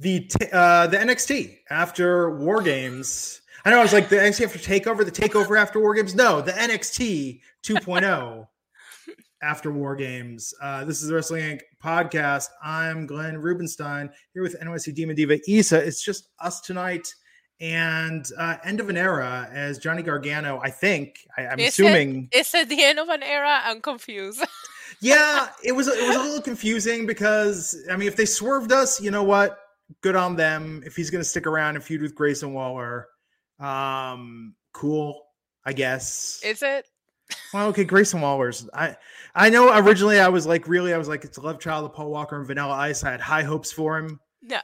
the t- uh, the NXT after War Games. I know I was like the NXT after Takeover, the Takeover after War Games. No, the NXT 2.0 after War Games. Uh, this is the Wrestling Inc. podcast. I'm Glenn Rubenstein here with NYC Demon Diva Isa. It's just us tonight and uh, end of an era as Johnny Gargano. I think I, am assuming it, is at the end of an era? I'm confused. yeah, it was it was a little confusing because I mean, if they swerved us, you know what? Good on them. If he's going to stick around and feud with Grayson Waller, um, cool, I guess. Is it? Well, okay, Grayson Waller's. I I know originally I was like, really, I was like, it's a love child of Paul Walker and Vanilla Ice. I had high hopes for him. Yeah.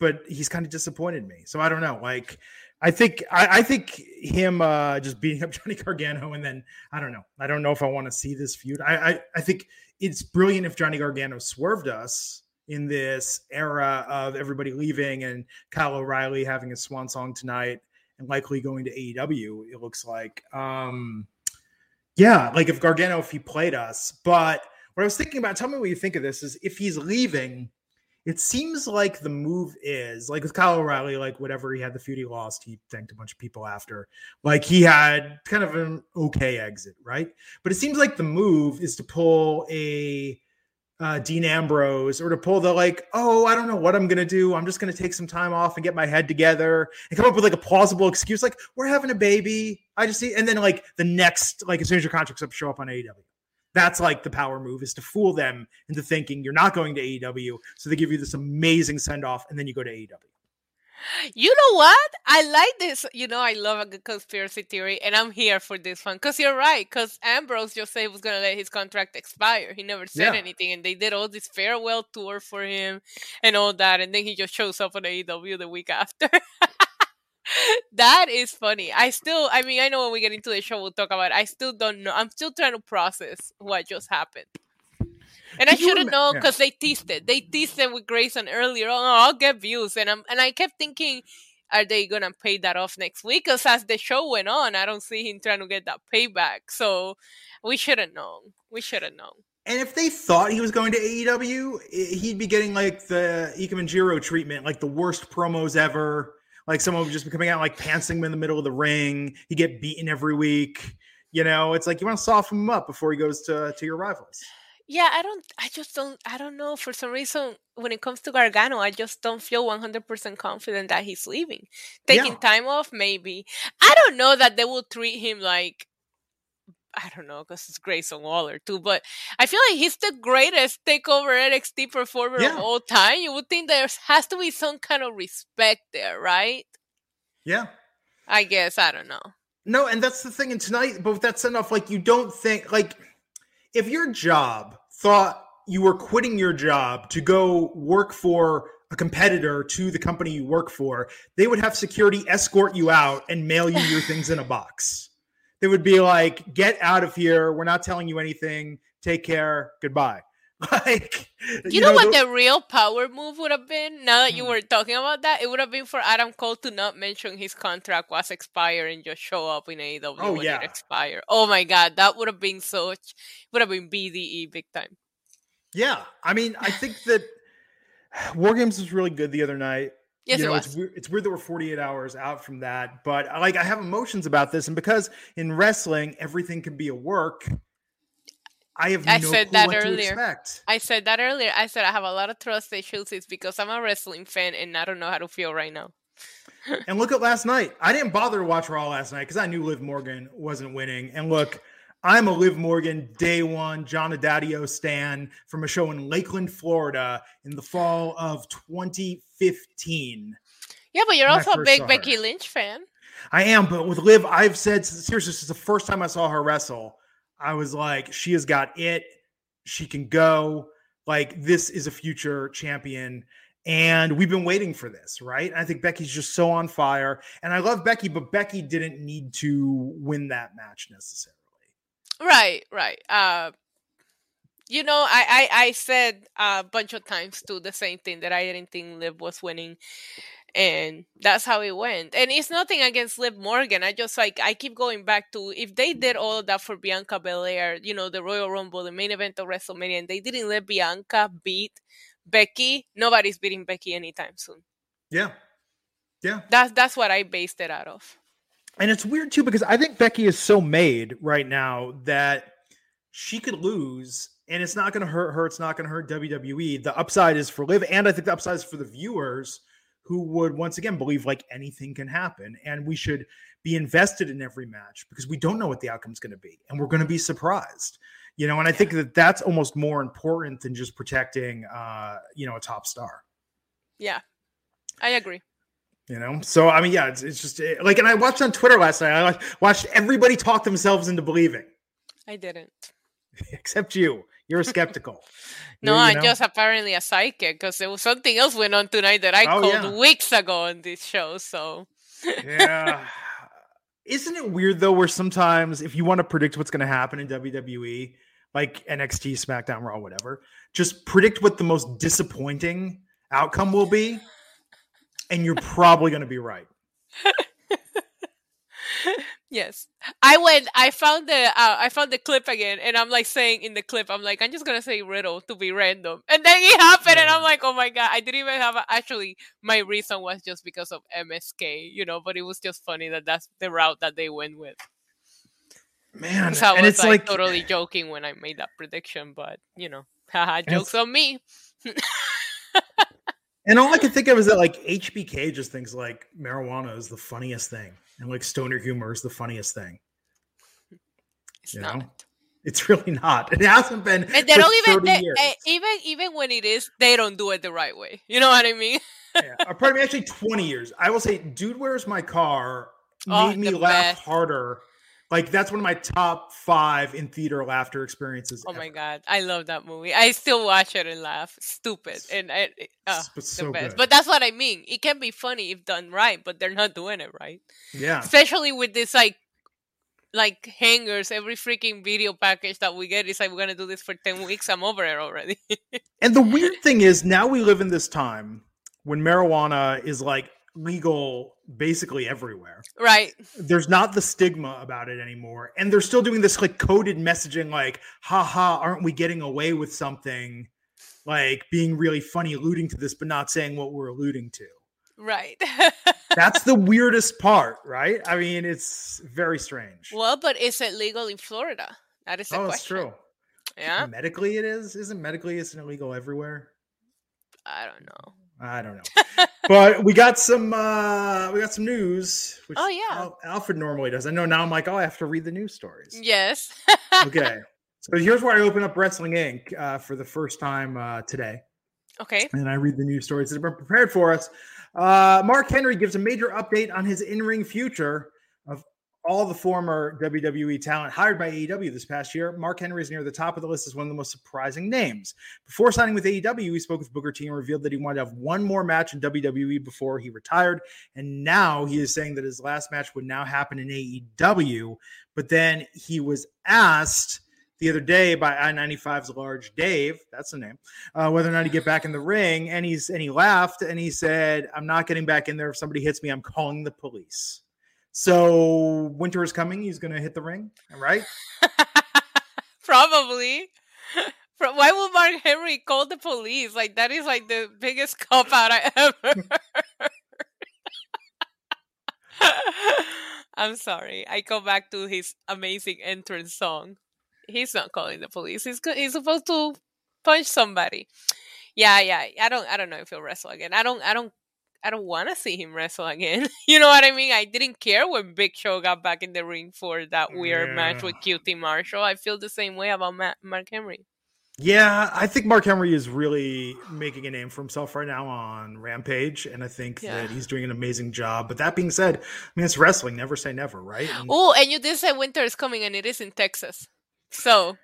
but he's kind of disappointed me. So I don't know. Like, I think I, I think him uh, just beating up Johnny Gargano and then I don't know. I don't know if I want to see this feud. I, I I think it's brilliant if Johnny Gargano swerved us in this era of everybody leaving and Kyle O'Reilly having a swan song tonight and likely going to AEW, it looks like. Um, yeah, like if Gargano, if he played us. But what I was thinking about, tell me what you think of this, is if he's leaving, it seems like the move is like with Kyle O'Reilly, like whatever he had the feud he lost, he thanked a bunch of people after. Like he had kind of an okay exit, right? But it seems like the move is to pull a uh, Dean Ambrose or to pull the like, oh, I don't know what I'm gonna do. I'm just gonna take some time off and get my head together and come up with like a plausible excuse, like we're having a baby. I just see, and then like the next, like as soon as your contract's up, show up on AEW. That's like the power move is to fool them into thinking you're not going to AEW, so they give you this amazing send off, and then you go to AEW. You know what? I like this. You know, I love a good conspiracy theory, and I'm here for this one because you're right. Because Ambrose just said he was gonna let his contract expire. He never said yeah. anything, and they did all this farewell tour for him and all that, and then he just shows up on AEW the week after. that is funny. I still, I mean, I know when we get into the show, we'll talk about. It. I still don't know. I'm still trying to process what just happened. And I shouldn't know because yeah. they teased it. They teased it with Grayson earlier. Oh, I'll get views, and I'm and I kept thinking, are they gonna pay that off next week? Because as the show went on, I don't see him trying to get that payback. So we should have known. We should have known. And if they thought he was going to AEW, he'd be getting like the Ikemen Jiro treatment, like the worst promos ever. Like someone would just be coming out like pantsing him in the middle of the ring. He get beaten every week. You know, it's like you want to soften him up before he goes to to your rivals. Yeah, I don't. I just don't. I don't know. For some reason, when it comes to Gargano, I just don't feel one hundred percent confident that he's leaving. Taking yeah. time off, maybe. I don't know that they will treat him like. I don't know because it's Grayson Waller too, but I feel like he's the greatest takeover NXT performer yeah. of all time. You would think there has to be some kind of respect there, right? Yeah. I guess I don't know. No, and that's the thing. And tonight, but that's enough. Like you don't think like if your job thought you were quitting your job to go work for a competitor to the company you work for, they would have security escort you out and mail you your things in a box. They would be like, get out of here. We're not telling you anything. Take care. Goodbye. Like, you, you know, know, what the, real power move would have been? Now that you hmm. were talking about that, it would have been for Adam Cole to not mention his contract was expired and just show up in AEW oh, when yeah. it expired. Oh my god, that would have been such would have been BDE big time. Yeah, I mean, I think that War Games was really good the other night. Yes, you know, it was. It's weird, it's weird that we're 48 hours out from that, but like I have emotions about this, and because in wrestling everything can be a work I have I no said that earlier. I said that earlier. I said I have a lot of trust issues. It's because I'm a wrestling fan and I don't know how to feel right now. And look at last night. I didn't bother to watch Raw last night because I knew Liv Morgan wasn't winning. And look, I'm a Liv Morgan day one Gionna Daddio stan from a show in Lakeland, Florida in the fall of 2015. Yeah, but you're also a big. Becky Lynch fan. I am, but with Liv, I've said seriously, since the first time I saw her wrestle, I was like, she has got it. She can go. Like, this is a future champion. And we've been waiting for this, right? I think Becky's just so on fire. And I love Becky, but Becky didn't need to win that match necessarily. Right, right. Uh, you know, I, I I said a bunch of times too the same thing that I didn't think Liv was winning, and that's how it went. And it's nothing against Liv Morgan. I just like I keep going back to if they did all of that for Bianca Belair, you know, the Royal Rumble, the main event of WrestleMania, and they didn't let Bianca beat Becky, nobody's beating Becky anytime soon. Yeah. Yeah. That's that's what I based it out of. And it's weird too because I think Becky is so made right now that she could lose and it's not going to hurt her. It's not going to hurt WWE. The upside is for Liv, and I think the upside is for the viewers who would once again believe like anything can happen, and we should be invested in every match because we don't know what the outcome is going to be, and we're going to be surprised. You know, and I think that that's almost more important than just protecting, uh, you know, a top star. Yeah, I agree. You know, so I mean, yeah, it's, it's just eh, like, and I watched on Twitter last night. I like, watched everybody talk themselves into believing, I didn't. except you. You're skeptical. No, You- you I'm know? just apparently a psychic because there was something else went on tonight that I Oh, called yeah. weeks ago on this show. So yeah. Isn't it weird though, where sometimes if you want to predict what's going to happen in WWE, like NXT, SmackDown, Raw, whatever, just predict what the most disappointing outcome will be, and you're probably going to be right. yes, I went. I found the uh, I found the clip again, and I'm like saying in the clip, I'm like, I'm just gonna say riddle to be random, and then it happened, and I'm like, oh my god, I didn't even have a, actually. My reason was just because of MSK, you know, but it was just funny that that's the route that they went with. Man, So I and was it's like, like, totally joking when I made that prediction, but you know, haha, jokes on me. and all I can think of is that like HBK just thinks like marijuana is the funniest thing, and like stoner humor is the funniest thing. It's You not. know? It's really not. It hasn't been. And they don't even 30 they, even even when it is, they don't do it the right way. You know what I mean? yeah, or pardon me, actually 20 years. I will say, Dude, Where's My Car Oh, made me laugh best. harder. Like, that's one of my top five in theater laughter experiences. Oh my god, I love that movie. I still watch it and laugh. Stupid and I, uh, But the best. good. But that's what I mean. It can be funny if done right, but they're not doing it right. Yeah. Especially with this like like hangers every freaking video package that we get is like we're gonna do this for 10 weeks i'm over it already And the weird thing is, now we live in this time when marijuana is like legal basically everywhere. right There's not the stigma about it anymore. And they're still doing this like coded messaging, like, haha, aren't we getting away with something? Like being really funny, alluding to this, but not saying what we're alluding to. right That's the weirdest part, right? I mean, it's very strange. well but is it legal in florida that is the oh, question it's true. yeah Medically, it is. Isn't medically isn't illegal everywhere? i don't know I don't know. but we got some uh we got some news. Which Oh, yeah. Al- Alfred normally does. I know now I'm like, oh, I have to read the news stories. yes Okay. So here's where I open up Wrestling Inc. Uh, for the first time uh, today. okay and I read the news stories that have been prepared for us. Uh, Mark Henry gives a major update on his in-ring future of all the former WWE talent hired by AEW this past year. Mark Henry is near the top of the list as one of the most surprising names. Before signing with AEW, he spoke with Booker T and revealed that he wanted to have one more match in WWE before he retired. And now he is saying that his last match would now happen in AEW. But then he was asked the other day by I-95's Large Dave, that's the name, uh, whether or not he get back in the ring, and he's and he laughed and he said, "I'm not getting back in there. If somebody hits me, I'm calling the police." So winter is coming. He's going to hit the ring, right? Probably. Why would Mark Henry call the police? Like that is like the biggest cop out I ever. I'm sorry. I go back to his amazing entrance song. He's not calling the police. He's he's supposed to punch somebody. Yeah, yeah. I don't I don't know if he'll wrestle again. I don't I don't I don't want to see him wrestle again. you know what I mean? I didn't care when Big Show got back in the ring for that weird yeah. match with QT Marshall. I feel the same way about Matt, Mark Henry. Yeah, I think Mark Henry is really making a name for himself right now on Rampage, and I think yeah. that he's doing an amazing job. But that being said, I mean it's wrestling. Never say never, right? Oh, and you did say winter is coming, and it is in Texas. So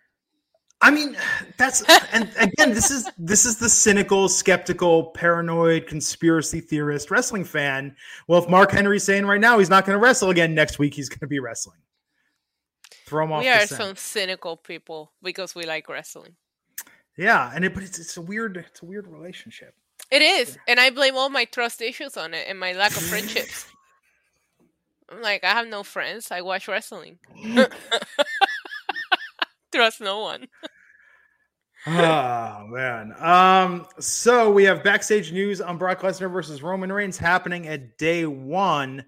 I mean, that's and again, this is this is the cynical, skeptical, paranoid, conspiracy theorist wrestling fan. Well, if Mark Henry's saying right now he's not going to wrestle again next week, he's going to be wrestling. Throw him off. We are some cynical people because we like wrestling. Yeah, and it, but it's it's a weird it's a weird relationship. It is, and I blame all my trust issues on it and my lack of friendships. I'm like, I have no friends. I watch wrestling. Trust no one. oh man. Um. So we have backstage news on Brock Lesnar versus Roman Reigns happening at day one.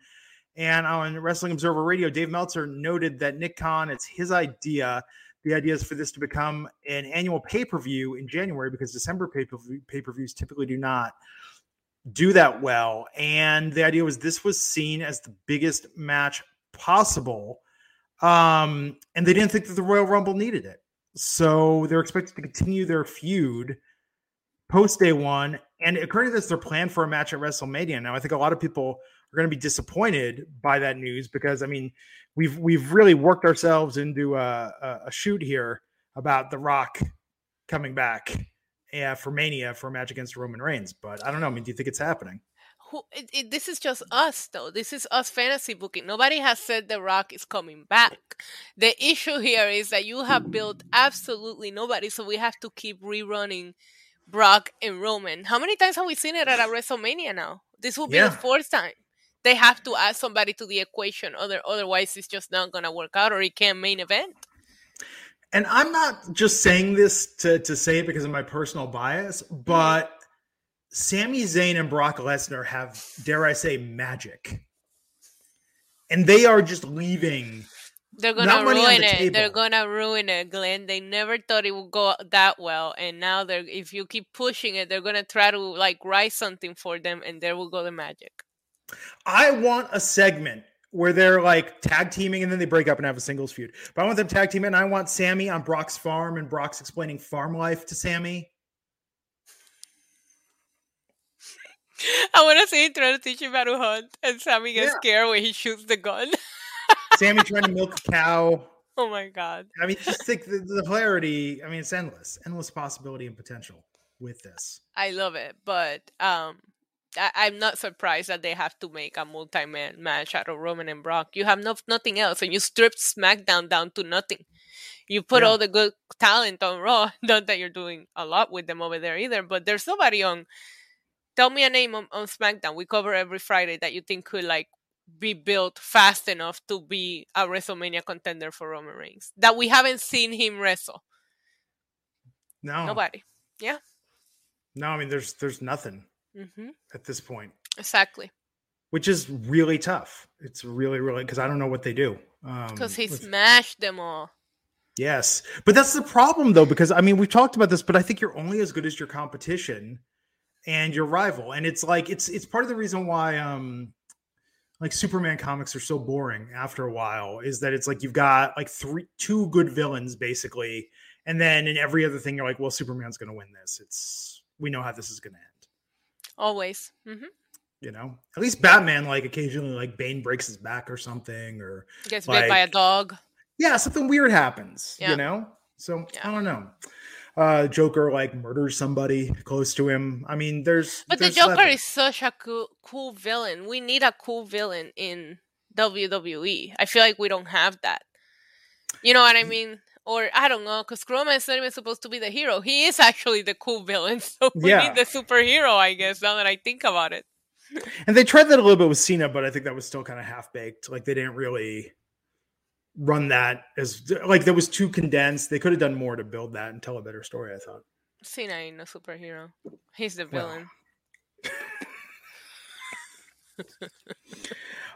And on Wrestling Observer Radio, Dave Meltzer noted that Nick Khan, it's his idea the idea is for this to become an annual pay per view in January because December pay per views typically do not do that well. And the idea was this was seen as the biggest match possible. Um, and they didn't think that the Royal Rumble needed it. So they're expected to continue their feud post day one. And according to this, they're planned for a match at WrestleMania. Now, I think a lot of people are going to be disappointed by that news because, I mean, we've we've really worked ourselves into a, a, a shoot here about The Rock coming back yeah, for Mania for a match against Roman Reigns. But I don't know. I mean, do you think it's happening? Who, it, it, this is just us, though. This is us fantasy booking. Nobody has said The Rock is coming back. The issue here is that you have built absolutely nobody, so we have to keep rerunning Brock and Roman. How many times have we seen it at a WrestleMania now? This will be yeah. the fourth time they have to add somebody to the equation. Other otherwise, it's just not gonna work out, or it can't main event. And I'm not just saying this to to say it because of my personal bias, mm-hmm. but Sami Zayn and Brock Lesnar have, dare I say, magic, and they are just leaving. They're gonna ruin the it. Table. They're gonna ruin it, Glenn. They never thought it would go that well, and now they're. If you keep pushing it, they're gonna try to like write something for them, and there will go the magic. I want a segment where they're like tag teaming and then they break up and have a singles feud. But I want them tag teaming. And I want Sami on Brock's farm and Brock's explaining farm life to Sami. I want to see him trying to teach him how to hunt, and Sami gets yeah. scared when he shoots the gun. Sami trying to milk a cow. Oh my god! I mean, just think the, the hilarity. I mean, it's endless, endless possibility and potential with this. I love it, but um, I, am not surprised that they have to make a multi-man match out of Roman and Brock. You have no, nothing else, and you stripped SmackDown down to nothing. You put yeah. all the good talent on Raw. Not that you're doing a lot with them over there either, but there's nobody on. Tell me a name on, on SmackDown. We cover every Friday that you think could like be built fast enough to be a WrestleMania contender for Roman Reigns that we haven't seen him wrestle. No, nobody. Yeah. No, I mean there's there's nothing mm-hmm. at this point. Exactly. Which is really tough. It's really, really because I don't know what they do. Because um, he with... smashed them all. Yes, but that's the problem though. Because I mean, we've talked about this, but I think you're only as good as your competition and your rival, and it's like it's it's part of the reason why um like Superman comics are so boring after a while is that it's like you've got like three two good villains basically and then in every other thing you're like well Superman's going to win this it's we know how this is going to end Always. Mm-hmm. You know, at least Batman, like occasionally, like Bane breaks his back or something, or gets like, bit by a dog. Yeah, something weird happens. Yeah. You know, so yeah. I don't know. Uh, Joker like murders somebody close to him. I mean, there's but there's the Joker is such a cool, cool villain. We need a cool villain in WWE. I feel like we don't have that. You know what I mean? or I don't know, because Roman is not even supposed to be the hero. He is actually the cool villain, so we yeah. need the superhero, I guess. Now that I think about it. and they tried that a little bit with Cena, but I think that was still kind of half baked. Like they didn't really run that as like that was too condensed. They could have done more to build that and tell a better story. I thought. Cena ain't a superhero. He's the villain. Well.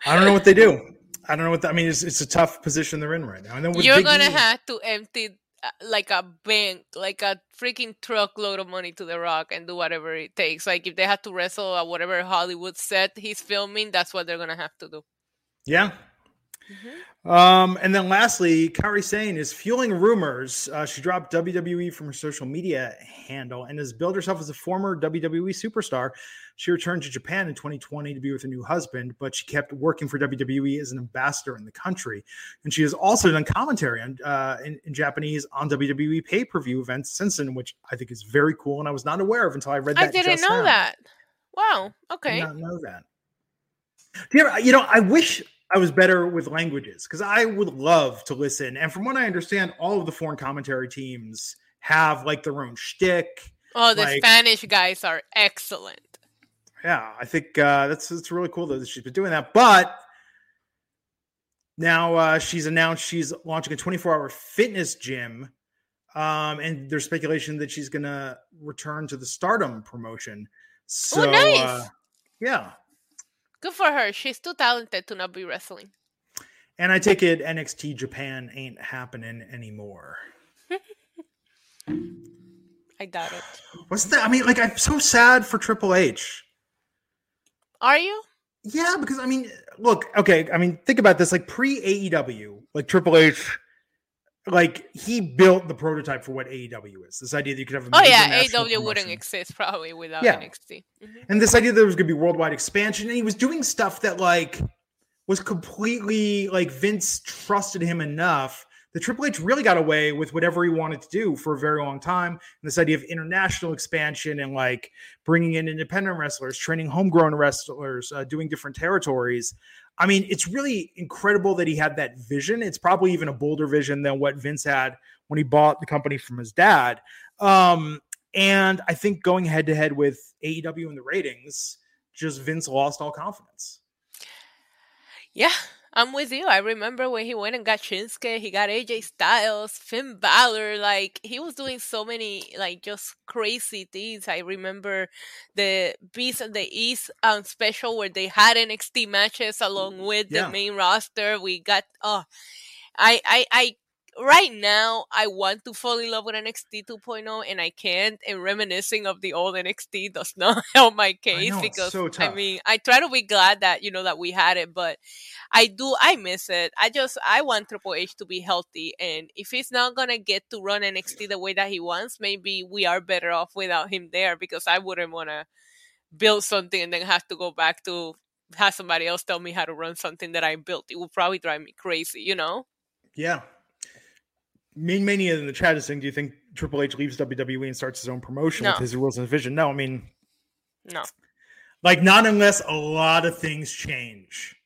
I don't know what they do. I don't know what that, I mean. It's, it's a tough position they're in right now. And then you're Big gonna e, have to empty uh, like a bank, like a freaking truckload of money to The Rock and do whatever it takes. Like if they had to wrestle at whatever Hollywood set he's filming, that's what they're gonna have to do. Yeah. Mm-hmm. Um, and then lastly, Kairi Sane is fueling rumors. Uh, she dropped WWE from her social media handle and has billed herself as a former WWE superstar. She returned to Japan in 2020 to be with her new husband, but she kept working for WWE as an ambassador in the country. And she has also done commentary on, uh, in, in, Japanese on WWE pay per view events since then, which I think is very cool. And I was not aware of until I read that. I didn't know now. that. Wow. Okay. I did not know that. Do you, ever, you know, I wish I was better with languages because I would love to listen. And from what I understand, all of the foreign commentary teams have like their own shtick. Oh, the like, Spanish guys are excellent. Yeah, I think uh, that's it's really cool that she's been doing that. But now uh, she's announced she's launching a 24-hour fitness gym, um, and there's speculation that she's going to return to the Stardom promotion. So, oh, nice. uh, yeah, Good for her. She's too talented to not be wrestling. And I take it NXT Japan ain't happening anymore. I doubt it. What's that? I mean, like, I'm so sad for Triple H. Are you? Yeah, because I mean, look, okay, I mean, think about this. Like pre AEW, like Triple H like he built the prototype for what AEW is. This idea that you could have a oh yeah, AEW promotion. wouldn't exist probably without yeah. NXT. Mm-hmm. And this idea that there was going to be worldwide expansion, and he was doing stuff that like was completely like Vince trusted him enough that Triple H really got away with whatever he wanted to do for a very long time. And this idea of international expansion and like bringing in independent wrestlers, training homegrown wrestlers, uh, doing different territories. I mean, it's really incredible that he had that vision. It's probably even a bolder vision than what Vince had when he bought the company from his dad. Um, and I think going head to head with AEW in the ratings, just Vince lost all confidence. Yeah, I'm with you. I remember when he went and got Shinsuke, he got AJ Styles, Finn Balor. Like he was doing so many like just crazy things. I remember the Beast of the East um, special where they had NXT matches along with yeah. the main roster. We got oh, I I I right now I want to fall in love with NXT 2.0 and I can't. And reminiscing of the old NXT does not help my case know, because so I mean I try to be glad that you know that we had it, but I do I miss it. I just I want Triple H to be healthy, and if he's not gonna get to run NXT the way that he wants, maybe we are better off without him there because I wouldn't want to build something and then have to go back to have somebody else tell me how to run something that I built. It would probably drive me crazy, you know? Yeah, Mean Mania in the chat is saying, "Do you think Triple H leaves WWE and starts his own promotion no. with his rules and vision?" No, I mean, no, like not unless a lot of things change,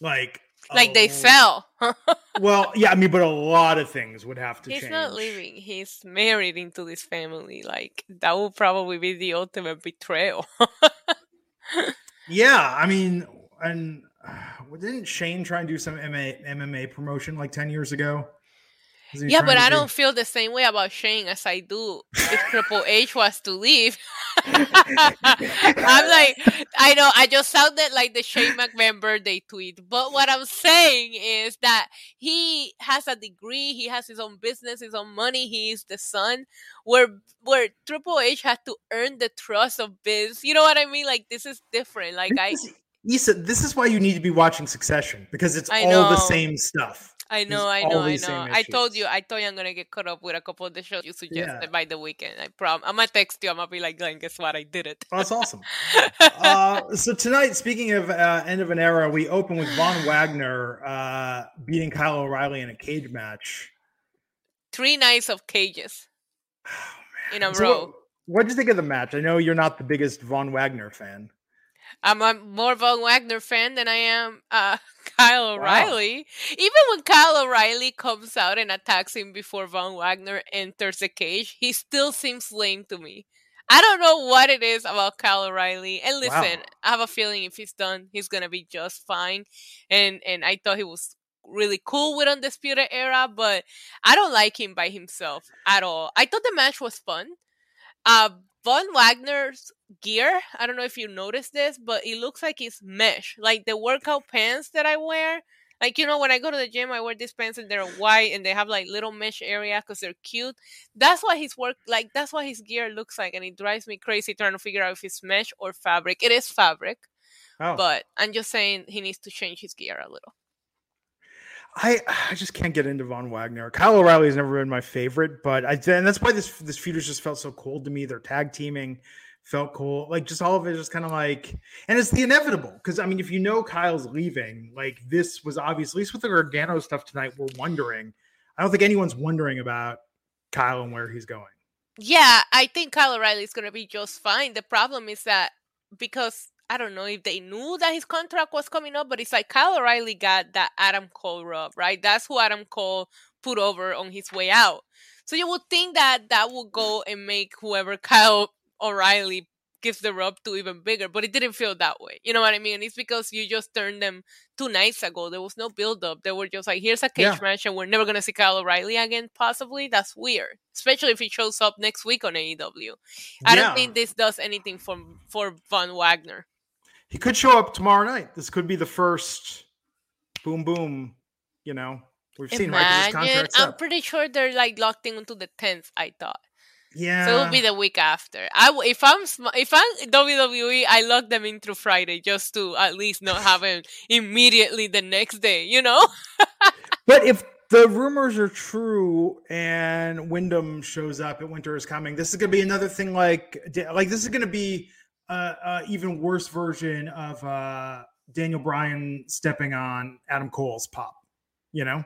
like like they fell. well, yeah, I mean, but a lot of things would have to He's change. not leaving. He's married into this family. Like that would probably be the ultimate betrayal. yeah, I mean, and uh, didn't Shane try and do some MMA, MMA promotion like ten years ago? Yeah, but I don't feel the same way about Shane as I do if Triple H was to leave. I'm like, I know, I just sounded like the Shane McMahon birthday tweet. But what I'm saying is that he has a degree, he has his own business, his own money, he is the son. Where where Triple H had to earn the trust of Biz. You know what I mean? Like this is different. Like I Issa, this is why you need to be watching Succession because it's all the same stuff. I know, I know, I know. I told you, I told you I'm gonna get caught up with a couple of the shows you suggested yeah. by the weekend. I prom. I'm gonna text you. I'm gonna be like, Glenn, guess what? I did it. Oh, that's awesome. uh, so tonight, speaking of uh, end of an era, we open with Von Wagner uh, beating Kyle O'Reilly in a cage match. Three nights of cages oh, in a so row. What did you think of the match? I know you're not the biggest Von Wagner fan. I'm a more Von Wagner fan than I am uh, Kyle O'Reilly. Wow. Even when Kyle O'Reilly comes out and attacks him before Von Wagner enters the cage, he still seems lame to me. I don't know what it is about Kyle O'Reilly. And listen, wow. I have a feeling if he's done, he's gonna be just fine. And and I thought he was really cool with Undisputed Era, but I don't like him by himself at all. I thought the match was fun. Uh, Von Wagner's gear, I don't know if you noticed this, but it looks like it's mesh. Like the workout pants that I wear, Like you know, when I go to the gym, I wear these pants and they're white and they have like little mesh area because they're cute. That's what his work like. That's what his gear looks like, and it drives me crazy trying to figure out if it's mesh or fabric. It is fabric, oh. but I'm just saying he needs to change his gear a little. I I just can't get into Von Wagner. Kyle O'Reilly has never been my favorite, but I and that's why this this feud has just felt so cold to me. They're tag teaming felt cool. Like just all of it just kind of like, and it's the inevitable. Because I mean, if you know Kyle's leaving, like this was obvious, at least with the Gargano stuff tonight, we're wondering. I don't think anyone's wondering about Kyle and where he's going. Yeah, I think Kyle O'Reilly is going to be just fine. The problem is that because I don't know if they knew that his contract was coming up, but it's like Kyle O'Reilly got that Adam Cole rub, right? That's who Adam Cole put over on his way out. So you would think that that would go and make whoever Kyle O'Reilly gives the rub to even bigger, but it didn't feel that way. You know what I mean? It's because you just turned them two nights ago. There was no build up. They were just like, here's a cage yeah. match, and we're never gonna see Kyle O'Reilly again. Possibly that's weird, especially if he shows up next week on AEW. I yeah. don't think this does anything for for Von Wagner. He could show up tomorrow night. This could be the first boom boom. You know, we've seen Imagine, right. I'm pretty sure they're like locked into the tenth. I thought. Yeah. So it'll be the week after. I if I'm if I'm WWE, I lock them in through Friday just to at least not have him immediately the next day. You know. but if the rumors are true and Windham shows up and Winter is Coming, this is going to be another thing. Like like this is going to be a, a, even worse version of uh, Daniel Bryan stepping on Adam Cole's pop. You know.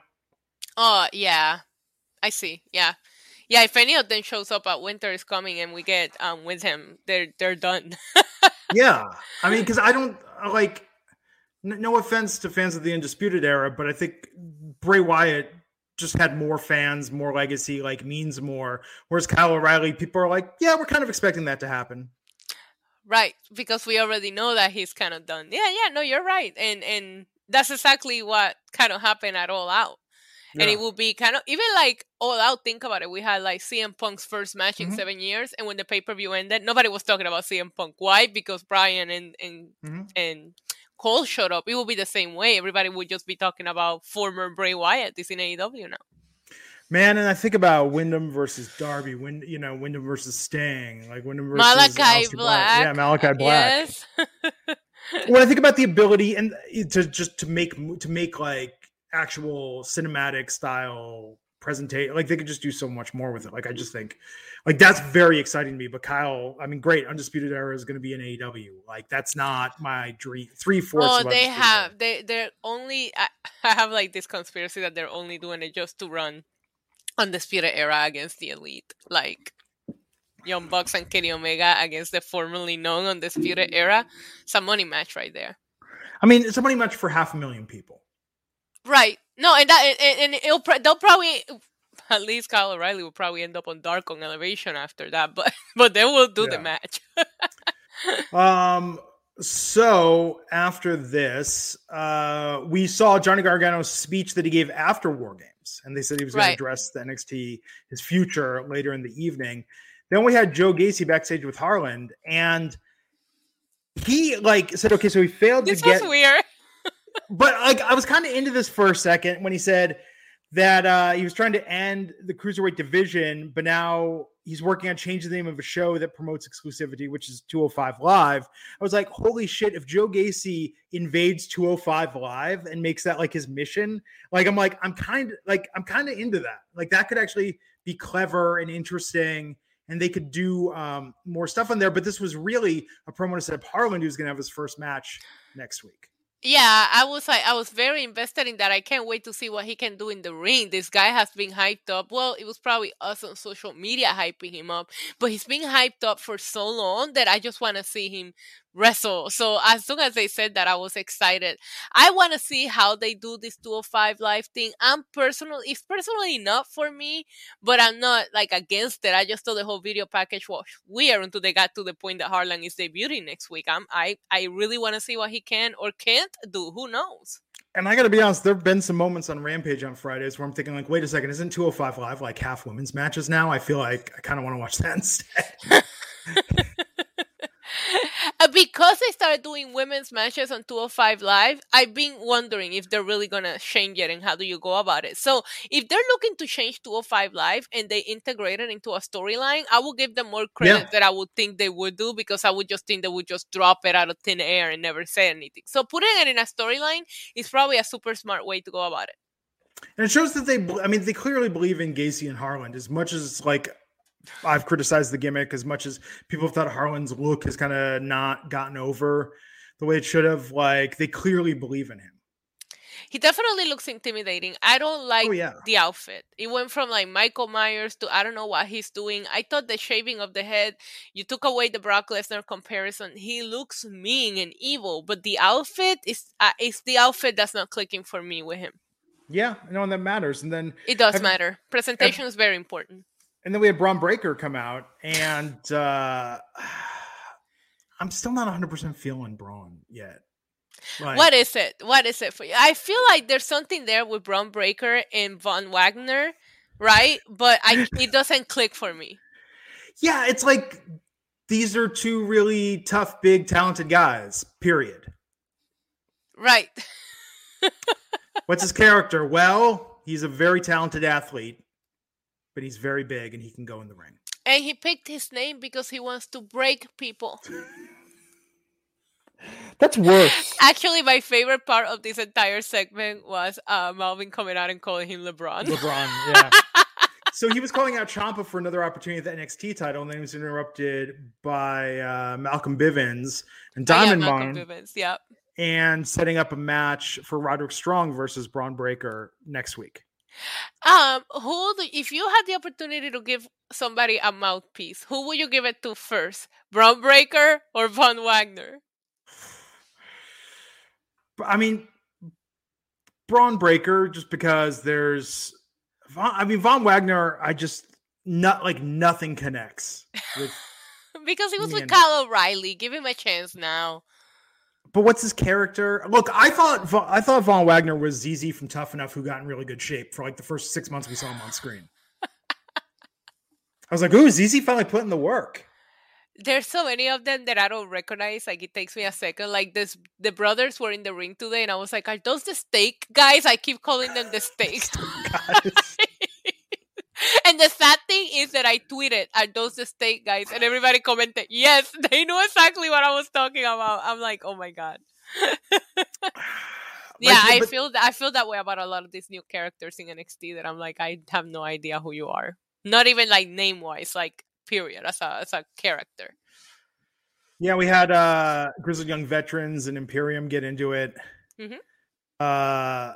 Oh yeah, I see. Yeah yeah, if any of them shows up at Winter is coming and we get um with him, they're they're done. yeah, I mean, because I don't like. No offense to fans of the Undisputed Era, but I think Bray Wyatt just had more fans, more legacy, like means more. Whereas Kyle O'Reilly, people are like, yeah, we're kind of expecting that to happen. Right, because we already know that he's kind of done. Yeah, yeah, no, you're right, and and that's exactly what kind of happened at All Out. Yeah. And it will be kind of even like all out. Think about it. We had like CM Punk's first match in mm-hmm. seven years, and when the pay per view ended, nobody was talking about CM Punk. Why? Because Bryan and and mm-hmm. and Cole showed up. It will be the same way. Everybody would just be talking about former Bray Wyatt. This in AEW now. Man, and I think about Windham versus Darby, Wind, you know, Windham versus Sting, like Windham versus Malachi Black. Black. Yeah, Malachi Black. Yes. when I think about the ability and to just to make to make like actual cinematic style presentation. Like they could just do so much more with it. Like I just think, like that's very exciting to me. But Kyle, I mean, great, Undisputed Era is going to be an AEW. Like that's not my dream. Three fourths. Oh, they have. Era. They they're only. I, I have like this conspiracy that they're only doing it just to run Undisputed Era against the Elite. Like Young Bucks and Kenny Omega against the formerly known Undisputed Era. It's a money match right there. I mean, it's a money match for half a million people. Right. No, and that and, and it'll they'll probably at least Kyle O'Reilly will probably end up on Dark on Elevation after that, but but they will do yeah. the match. um. So after this, uh, we saw Johnny Gargano's speech that he gave after War Games, and they said he was right. to address the NXT his future later in the evening. Then we had Joe Gacy backstage with Harland, and he like said, "Okay, so he failed this to get." weird but like I was kind of into this for a second when he said that uh, he was trying to end the cruiserweight division, but now he's working on changing the name of a show that promotes exclusivity, which is 205 Live. I was like, holy shit, if Joe Gacy invades 205 Live and makes that like his mission, like I'm like, I'm kind of like I'm kind of into that. Like that could actually be clever and interesting. And they could do um, more stuff on there, but this was really a promo to set up Harland, who's going to have his first match next week. Yeah, I was like, I was very invested in that. I can't wait to see what he can do in the ring. This guy has been hyped up. Well, it was probably us on social media hyping him up, but he's been hyped up for so long that I just want to see him wrestle. So as soon as they said that, I was excited. I want to see how they do this 205 live thing. I'm personally, it's personally not for me, but I'm not like against it. I just thought the whole video package was weird until they got to the point that Harland is debuting next week. I'm, I, I really want to see what he can or can't do. Who knows? And I got to be honest, there have been some moments on Rampage on Fridays where I'm thinking, like, wait a second, isn't 205 Live like half women's matches now? I feel like I kind of want to watch that instead. But uh, because I started doing women's matches on 205 Live, I've been wondering if they're really gonna change it and how do you go about it. So if they're looking to change 205 Live and they integrate it into a storyline, I will give them more credit yeah. that I would think they would do because I would just think they would just drop it out of thin air and never say anything. So putting it in a storyline is probably a super smart way to go about it. And it shows that they, I mean, they clearly believe in Gacy and Harland as much as it's like I've criticized the gimmick as much as people have thought Harland's look has kind of not gotten over the way it should have. Like they clearly believe in him. He definitely looks intimidating. I don't like oh, yeah. the outfit. It went from like Michael Myers to I don't know what he's doing. I thought the shaving of the head, you took away the Brock Lesnar comparison. He looks mean and evil, but the outfit is uh, it's the outfit that's not clicking for me with him. Yeah, I know, and that matters. And then it does matter. Presentation is very important. And then we had Bron Breakker come out, and uh I'm still not 100 percent feeling Bron yet. Like, what is it? What is it for you? I feel like there's something there with Bron Breakker and Von Wagner, right? But I it doesn't click for me. Yeah, it's like these are two really tough, big, talented guys. Period. Right. What's his character? Well, he's a very talented athlete, but he's very big and he can go in the ring. And he picked his name because he wants to break people. That's worse. Actually, my favorite part of this entire segment was uh, Melvin coming out and calling him LeBron. LeBron, yeah. so he was calling out Ciampa for another opportunity at the NXT title, and then he was interrupted by uh, Malcolm Bivens and Diamond oh, yeah, Malcolm Bivens, yep. And setting up a match for Roderick Strong versus Bron Breakker next week. Um, who do, if you had the opportunity to give somebody a mouthpiece, who would you give it to first? Bron Breakker or Von Wagner? I mean, Bron Breakker, just because there's, Von, I mean, Von Wagner, I just not like nothing connects with. because he was with Kyle O'Reilly. Give him a chance now. But what's his character? Look, I thought I thought Von Wagner was ZZ from Tough Enough, who got in really good shape for like the first six months we saw him on screen. I was like, "Ooh, ZZ finally put in the work." there's so many of them that I don't recognize. Like it takes me a second. Like this, the brothers were in the ring today, and I was like, "Are those the steak guys?" I keep calling them the steak. and the sad thing is that I tweeted, at those steak guys?" And everybody commented, "Yes, they know exactly what I was talking about." I'm like, "Oh my god." yeah, I feel that I feel that way about a lot of these new characters in NXT. That I'm like, I have no idea who you are. Not even like name wise. Like period as a as a character. Yeah, we had uh Grizzled Young Veterans and Imperium get into it. Mm-hmm. Uh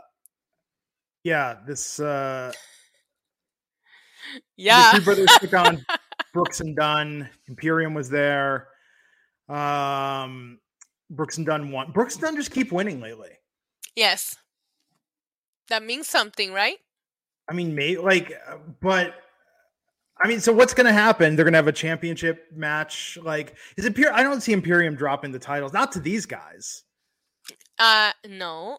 yeah, this uh yeah. The two brothers took on Brooks and Dunn. Imperium was there. Um Brooks and Dunn won. Brooks and Dunn just keep winning lately. Yes. That means something, right? I mean, may like, but I mean, so what's going to happen? They're going to have a championship match. Like, is Imperium? I don't see Imperium dropping the titles, not to these guys. Uh, no.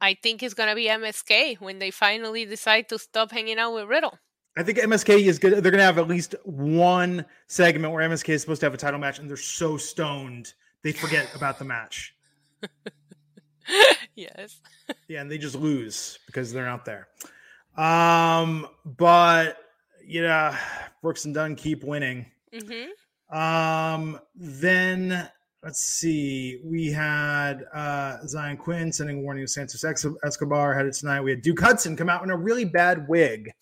I think it's going to be MSK when they finally decide to stop hanging out with Riddle. I think MSK is good. They're going to have at least one segment where MSK is supposed to have a title match, and they're so stoned they forget about the match. yes. yeah, and they just lose because they're not there. Um, but yeah, Brooks and Dunn keep winning. Mm-hmm. Um, then let's see, we had uh, Xyon Quinn sending a warning to Santos Escobar headed tonight. We had Duke Hudson come out in a really bad wig.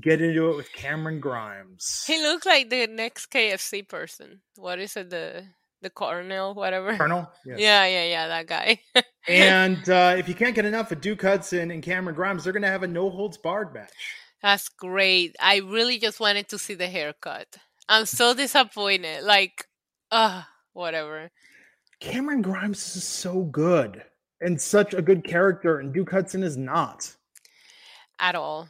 Get into it with Cameron Grimes. He looked like the next KFC person. What is it? The the Colonel, whatever. Colonel? Yes. Yeah, yeah, yeah, that guy. and uh, if you can't get enough of Duke Hudson and Cameron Grimes, they're going to have a no holds barred match. That's great. I really just wanted to see the haircut. I'm so disappointed. Like, uh, whatever. Cameron Grimes is so good and such a good character, and Duke Hudson is not at all.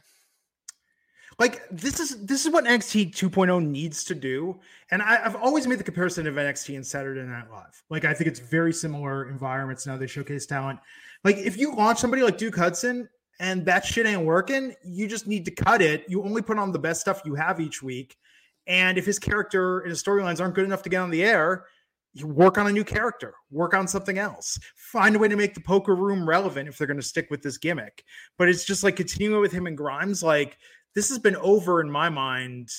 Like this is this is what NXT 2.0 needs to do, and I, have always made the comparison of NXT and Saturday Night Live. Like I think it's very similar environments now. They showcase talent. Like if you launch somebody like Duke Hudson and that shit ain't working, you just need to cut it. You only put on the best stuff you have each week. And if his character and his storylines aren't good enough to get on the air, you work on a new character, work on something else, find a way to make the poker room relevant if they're going to stick with this gimmick. But it's just like continuing with him and Grimes. Like this has been over in my mind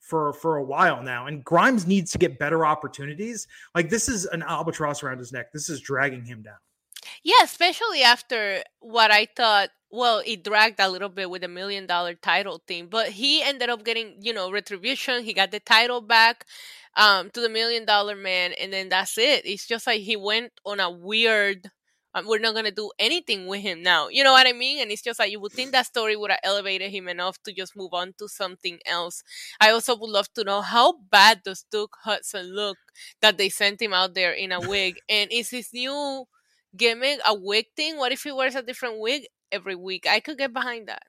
for for a while now, and Grimes needs to get better opportunities. Like this is an albatross around his neck. This is dragging him down. Yeah, especially after what I thought. Well, it dragged a little bit with the million dollar title thing, but he ended up getting, you know, retribution. He got the title back um, to the million dollar man, and then that's it. It's just like he went on a weird. Um, we're not gonna do anything with him now. You know what I mean? And it's just like you would think that story would have elevated him enough to just move on to something else. I also would love to know how bad does Duke Hudson look that they sent him out there in a wig, and is his new gimmick a wig thing? What if he wears a different wig every week? I could get behind that.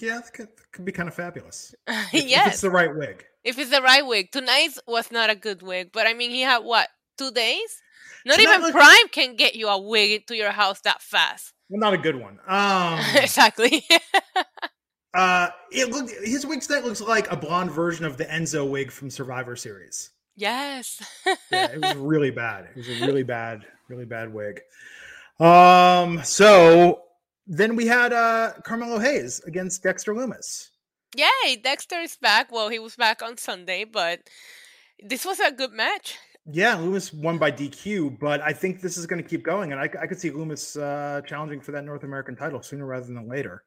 Yeah, that could, could be kind of fabulous. If, yes, if it's the right wig. If it's the right wig. Tonight was not a good wig, but I mean, he had what two days? Not even Prime can get you a wig to your house that fast. Well, not a good one. Um, exactly. uh, it looked his wig set looks like a blonde version of the Enzo wig from Survivor Series. Yes. yeah, it was really bad. It was a really bad, really bad wig. Um, so then we had uh Carmelo Hayes against Dexter Lumis. Yay, Dexter is back. Well, he was back on Sunday, but this was a good match. Yeah, Lumis won by DQ, but I think this is going to keep going, and I, I could see Lumis uh, challenging for that North American title sooner rather than later.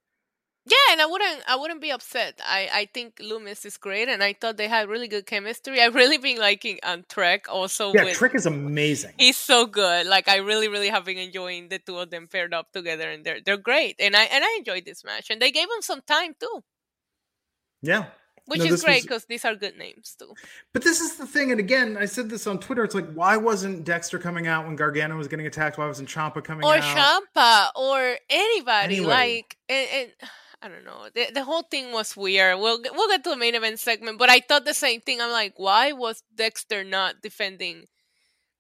Yeah, and I wouldn't I wouldn't be upset. I I think Lumis is great, and I thought they had really good chemistry. I've really been liking um, Trick also. Yeah, with, Trick is amazing. He's so good. Like I really really have been enjoying the two of them paired up together, and they're they're great. And I and I enjoyed this match, and they gave him some time too. Yeah, which no, is great because was... these are good names too. But this is the thing, and again, I said this on Twitter. It's like, why wasn't Dexter coming out when Gargano was getting attacked? Why wasn't Ciampa coming or out? Or Ciampa or anybody anyway. like and, and I don't know. The, the whole thing was weird. We'll we'll get to the main event segment, but I thought the same thing. I'm like, why was Dexter not defending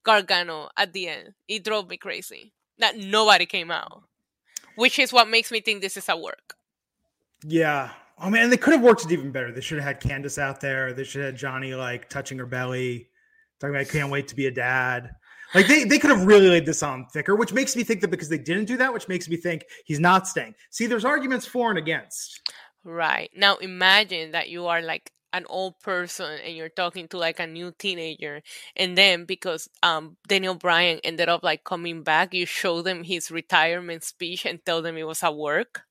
Gargano at the end? It drove me crazy that nobody came out, which is what makes me think this is a work. Yeah. Oh man, they could have worked it even better. They should have had Candice out there. They should have had Johnny like touching her belly, talking about I can't wait to be a dad. Like they, they could have really laid this on thicker, which makes me think that because they didn't do that, which makes me think he's not staying. See, there's arguments for and against. Right. Now imagine that you are like an old person and you're talking to like a new teenager and then because um Daniel Bryan ended up like coming back, you show them his retirement speech and tell them it was at work.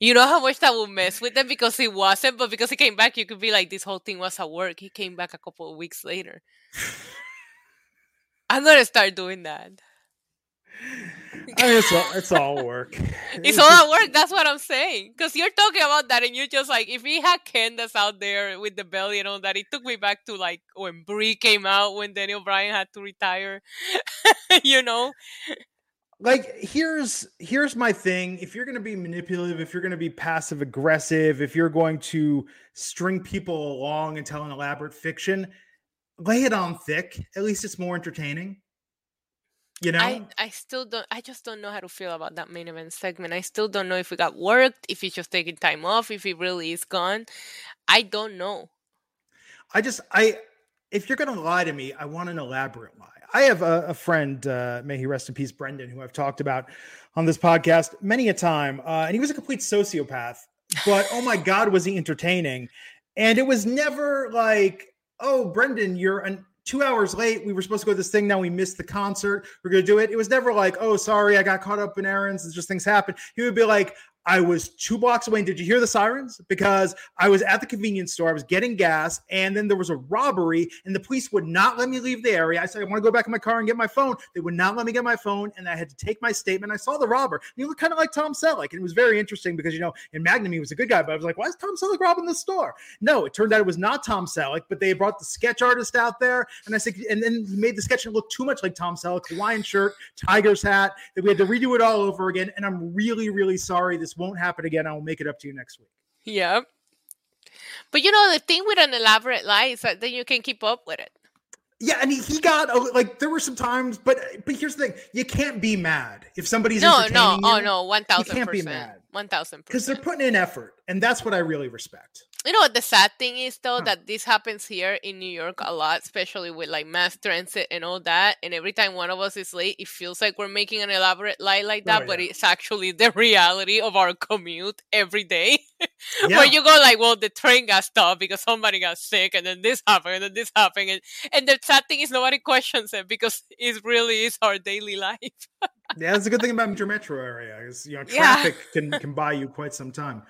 You know how much that will mess with them because he wasn't, but because he came back, you could be like, this whole thing was at work. He came back a couple of weeks later. I'm gonna start doing that. I mean, it's all, it's all work. It's, it's all just... work. That's what I'm saying. Because you're talking about that, and you're just like, if he had Candice out there with the belly and all that, it took me back to like when Brie came out, when Daniel Bryan had to retire. you know. Like here's here's my thing. If you're going to be manipulative, if you're going to be passive aggressive, if you're going to string people along and tell an elaborate fiction, lay it on thick. At least it's more entertaining. You know, I, I still don't. I just don't know how to feel about that main event segment. I still don't know if it got worked, if he's just taking time off, if he really is gone. I don't know. I just I if you're going to lie to me, I want an elaborate lie. I have a, a friend, uh, may he rest in peace, Brendan, who I've talked about on this podcast many a time, uh, and he was a complete sociopath. But oh my God, was he entertaining? And it was never like oh, Brendan, you're an two hours late. We were supposed to go to this thing. Now we missed the concert. We're going to do it. It was never like, oh, sorry, I got caught up in errands. It's just things happen. He would be like, I was two blocks away. And did you hear the sirens? Because I was at the convenience store. I was getting gas, and then there was a robbery, and the police would not let me leave the area. I said, I want to go back in my car and get my phone. They would not let me get my phone, and I had to take my statement. I saw the robber. And he looked kind of like Tom Selleck. And it was very interesting because, you know, in Magnum, he was a good guy, but I was like, why is Tom Selleck robbing the store? No, it turned out it was not Tom Selleck, but they brought the sketch artist out there. And I said, and then he made the sketch and look too much like Tom Selleck, Hawaiian shirt, Tiger's hat, that we had to redo it all over again. And I'm really, really sorry. This won't happen again. I'll make it up to you next week. Yeah. But you know, the thing with an elaborate lie is that then you can keep up with it. Yeah, and he, he got oh, like there were some times, but but here's the thing: you can't be mad if somebody's no, no, oh, you, oh no, one thousand. You can't be mad, one thousand because they're putting in effort, and that's what I really respect. You know what the sad thing is though hmm. that this happens here in New York a lot, especially with like mass transit and all that. And every time one of us is late, it feels like we're making an elaborate lie like that, Oh, but it's actually the reality of our commute every day. Yeah. Where you go like, well, the train got stopped because somebody got sick, and then this happened, and then this happened, and, and the sad thing is nobody questions it because it really is our daily life. Yeah, that's a good thing about your metro area. Is you know Yeah. traffic can can buy you quite some time.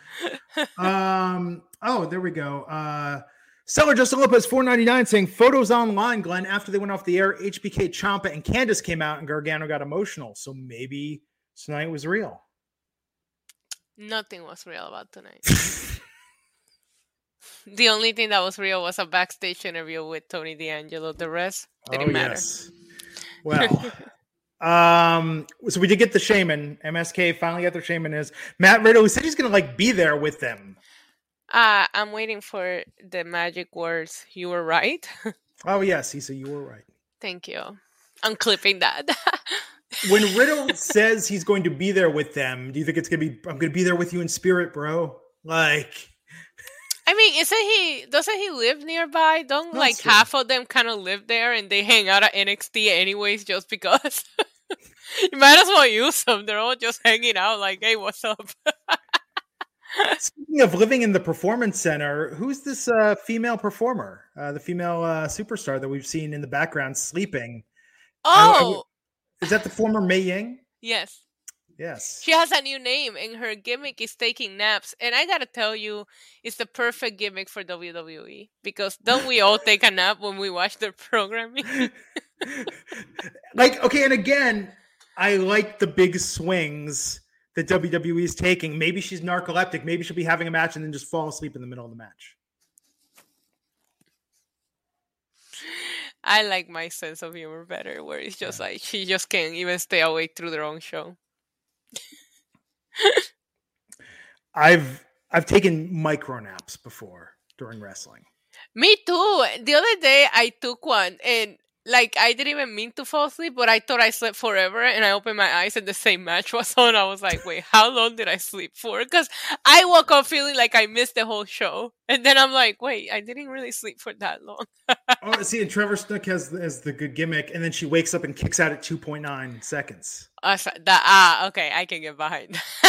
Um. Oh, there we go. Uh, Seller Justin Lopez four ninety nine saying photos online. Glenn after they went off the air, HBK Ciampa and Candice came out and Gargano got emotional. So maybe tonight was real. Nothing was real about tonight. the only thing that was real was a backstage interview with Tony D'Angelo. The rest didn't oh matter. yes. Well. Um, so we did get the shaman. MSK finally got their shaman is Matt Riddle, who said he's gonna like be there with them. Uh, I'm waiting for the magic words. You were right. Oh yes, he said you were right. Thank you. I'm clipping that. when Riddle says he's going to be there with them, do you think it's gonna be I'm gonna be there with you in spirit, bro? Like I mean, isn't he? Doesn't he live nearby? Don't That's like true. half of them kind of live there, and they hang out at NXT anyways, just because. you might as well use them. They're all just hanging out, like, "Hey, what's up?" speaking of living in the performance center, who's this uh female performer? Uh the female uh superstar that we've seen in the background sleeping. I Oh, Is that the former Mei Ying? yes. Yes. She has a new name, and her gimmick is taking naps. And I gotta tell you, it's the perfect gimmick for WWE because don't we all take a nap when we watch their programming? like okay, and again, I like the big swings that WWE is taking. Maybe she's narcoleptic. Maybe she'll be having a match and then just fall asleep in the middle of the match. I like my sense of humor better, where it's just like she just can't even stay awake through their own show. I've I've taken micro naps before during wrestling. Me too. The other day I took one and like I didn't even mean to fall asleep, but I thought I slept forever and I opened my eyes and the same match was on. I was like, wait, how long did I sleep for? Because I woke up feeling like I missed the whole show. And then I'm like, wait, I didn't really sleep for that long. oh, see, and Trevor Snook has has the good gimmick, and then she wakes up and kicks out at two point nine seconds. Uh, so- that, ah, okay, I can get behind.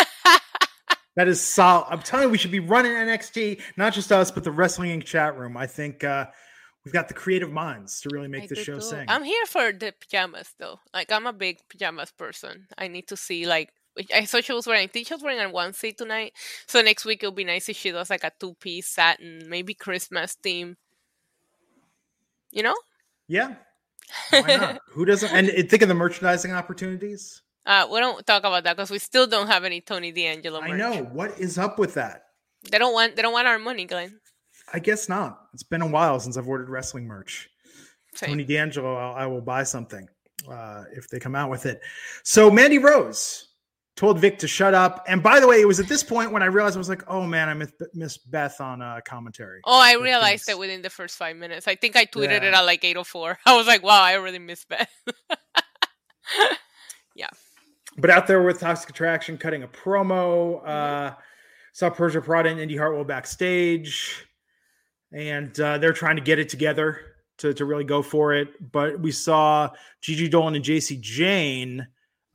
That is solid. I'm telling you, we should be running NXT, not just us, but the Wrestling chat room. I think uh, we've got the creative minds to really make I do show too. sing. I'm here for the pajamas though. Like I'm a big pajamas person. I need to see like I saw she was wearing. I think she was wearing a onesie tonight. So next week it'll be nice if she does like a two piece satin, maybe Christmas theme. You know? yeah, why not? Who doesn't? And uh, think of the merchandising opportunities. Uh, we don't talk about that because we still don't have any Tony D'Angelo. I know what is up with that. they don't want. They don't want our money, Glenn. I guess not. It's been a while since I've ordered wrestling merch. Same. Tony D'Angelo, I'll, I will buy something uh, if they come out with it. So Mandy Rose told Vic to shut up. And by the way, it was at this point when I realized I was like, oh man, I miss, miss Beth on uh, commentary. Oh, I realized it within the first five minutes. I think I tweeted it at like 8:04. I was like, "Wow, I really miss Beth." Yeah. But out there with Toxic Attraction cutting a promo, Mm-hmm. uh, saw Persia Pirotta and Indi Hartwell backstage, and uh, they're trying to get it together to, to really go for it. But we saw Gigi Dolan and Jacy Jayne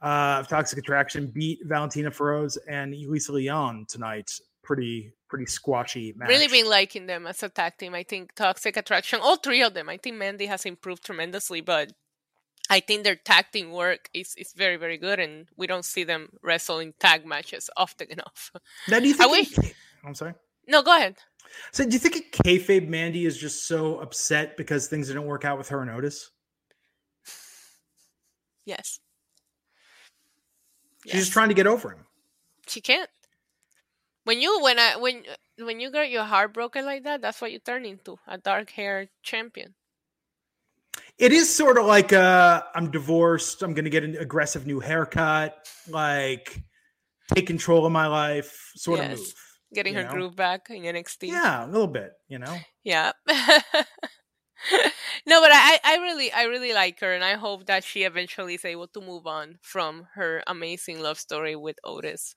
uh, of Toxic Attraction beat Valentina Feroz and Yulisa Leon tonight. Pretty pretty squashy match. really been liking them as a tag team. I think Toxic Attraction, all three of them. I think Mandy has improved tremendously, but I think their tag team work is, is very, very good, and we don't see them wrestle in tag matches often enough. Now, do you I think? wish- I'm sorry. No, go ahead. So, do you think kayfabe Mandy is just so upset because things didn't work out with her and Otis? Yes. She's just trying to get over him. She can't. When you when I when when you get your heart broken like that, that's what you turn into a dark haired champion. It is sort of like uh, I'm divorced. I'm going to get an aggressive new haircut. Like take control of my life, sort Yes. of move. Getting you her know? groove back in NXT. Yeah, a little bit. You know. Yeah. no, but I, I really I really like her and I hope that she eventually is able to move on from her amazing love story with Otis.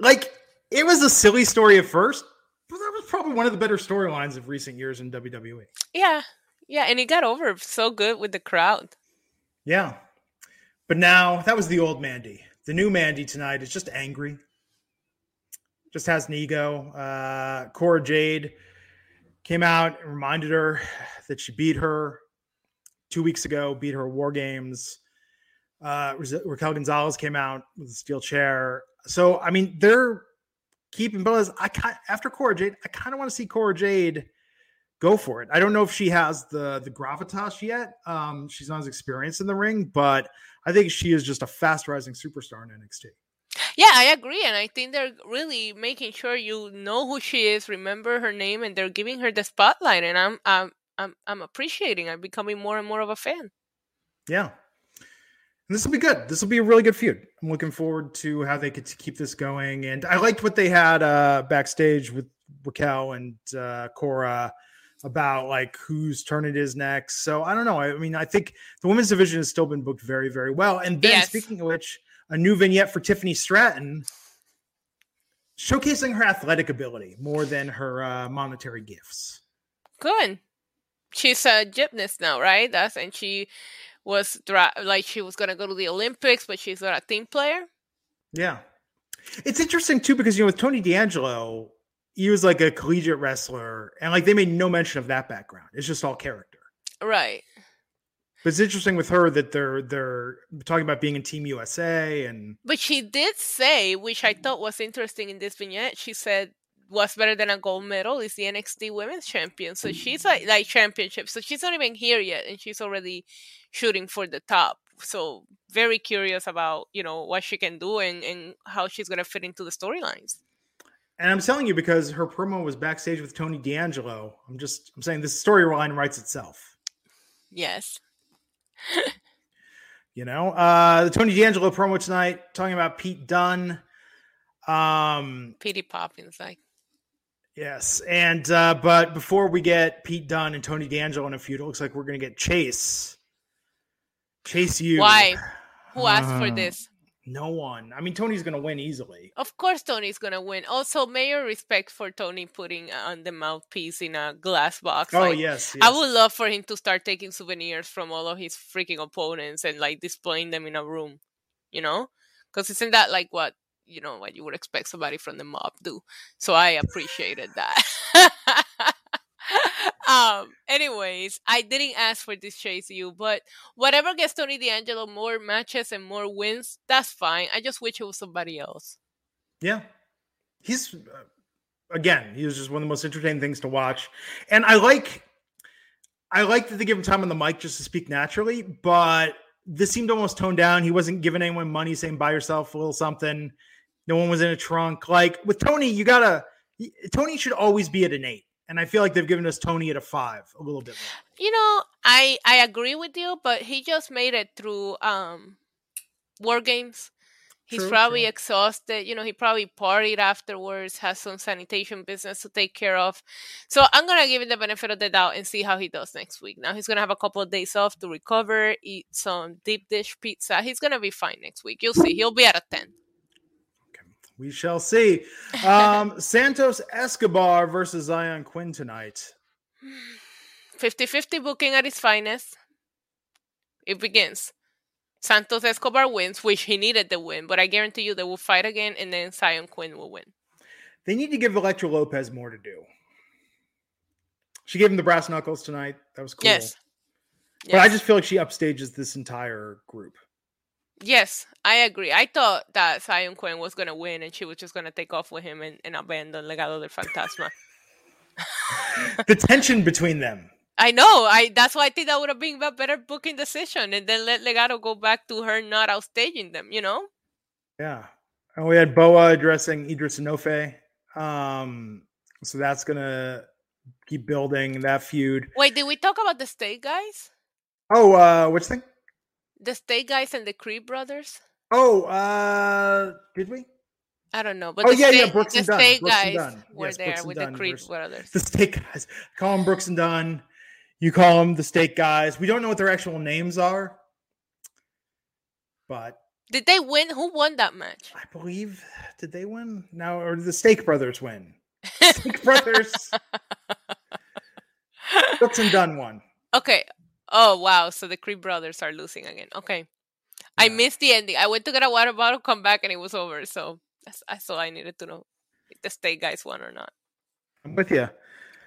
Like it was a silly story at first, but that was probably one of the better storylines of recent years in WWE. Yeah, yeah, and he got over so good with the crowd. Yeah, but now that was the old Mandy. The new Mandy tonight is just angry, just has an ego. Uh, Cora Jade came out and reminded her that she beat her two weeks ago, beat her War Games. Uh, Raquel Gonzalez came out with a steel chair. So, I mean, they're keeping Bellas. I after Cora Jade, I kind of want to see Cora Jade go for it. I don't know if she has the the gravitas yet. Um, she's not as experienced in the ring, but I think she is just a fast rising superstar in NXT. Yeah, I agree, and I think they're really making sure you know who she is, remember her name, and they're giving her the spotlight. And I'm I'm I'm, I'm appreciating. I'm becoming more and more of a fan. Yeah, and this will be good. This will be a really good feud. I'm looking forward to how they could keep this going. And I liked what they had uh, backstage with Raquel and uh, Cora about like whose turn it is next. So I don't know. I mean, I think the women's division has still been booked very, very well. And then yes. speaking of which, a new vignette for Tiffany Stratton showcasing her athletic ability more than her uh, monetary gifts. Good. She's a gymnast now, right? That's and she was dra- like she was gonna go to the Olympics, but she's not a team player. Yeah, it's interesting too because you know with Tony D'Angelo, he was like a collegiate wrestler, and like they made no mention of that background. It's just all character, right? But it's interesting with her that they're they're talking about being in Team USA and. But she did say, which I thought was interesting in this vignette. She said what's better than a gold medal is the NXT Women's Champion. So she's like like championship. So she's not even here yet, and she's already shooting for the top. So very curious about you know what she can do and and how she's gonna fit into the storylines. And I'm telling you because her promo was backstage with Tony D'Angelo. I'm just I'm saying this storyline writes itself. Yes. You know, uh the Tony D'Angelo promo tonight talking about Pete Dunne. Um Petey Poppins, like Yes, and uh but before we get Pete Dunne and Tony D'Angelo in a feud, it looks like we're gonna get Chase. Chase U. Why? Who asked uh, for this? No one. I mean, Tony's going to win easily. Of course, Tony's going to win. Also, mayor respect for Tony putting uh, on the mouthpiece in a glass box. Oh, like, yes, yes, I would love for him to start taking souvenirs from all of his freaking opponents and like displaying them in a room, you know? Because isn't that like what, you know, what you would expect somebody from the mob do? So I appreciated that. um anyways i didn't ask for this chase U but whatever gets tony d'angelo more matches and more wins that's fine. I just wish it was somebody else. Yeah. He's uh, again he was just one of the most entertaining things to watch. And i like i like that they give him time on the mic just to speak naturally but this seemed almost toned down. He wasn't giving anyone money saying buy yourself a little something. No one was in a trunk. Like with tony you gotta tony should always be at an eight and I feel like they've given us Tony at a five a little bit more. You know, I I agree with you, but he just made it through um war games. He's true, probably true. exhausted. You know, he probably partied afterwards, has some sanitation business to take care of. So I'm gonna give him the benefit of the doubt and see how he does next week. Now he's gonna have a couple of days off to recover, eat some deep dish pizza. He's gonna be fine next week. You'll see. He'll be at a ten. We shall see. Um, Santos Escobar versus Xyon Quinn tonight. 50 50 booking at its finest. It begins. Santos Escobar wins, which he needed the win, but I guarantee you they will fight again and then Xyon Quinn will win. They need to give Elektra Lopez more to do. She gave him the brass knuckles tonight. That was cool. Yes. But yes. I just feel like she upstages this entire group. Yes, I agree. I thought that Xyon Quinn was gonna win and she was just gonna take off with him and, and abandon Legado del Fantasma. the tension between them. I know. I that's why I think that would have been a better booking decision, and then let Legado go back to her not outstaging them. You know. Yeah, and we had Boa addressing Edris Enofe. Um, so that's gonna keep building that feud. Wait, did we talk about the state guys? Oh, uh, which thing? The State Guys and the Creed brothers. Oh, uh, did we? I don't know, but oh the yeah, state, yeah, Brooks the and Dunn. State Brooks guys Dunn. were yes, there with Dunn the Creed brothers. The State Guys. Call them Brooks and Dunn. You call them the State Guys. We don't know what their actual names are, but did they win? Who won that match? I believe did they win? Now or did the Steak Brothers win? Sink Brothers. Brooks and Dunn won. Okay. Oh wow! So the Creed brothers are losing again. Okay. I Yeah. missed the ending. I went to get a water bottle, come back, and it was over. So that's that's all I needed to know if the state guys won or not. I'm with you.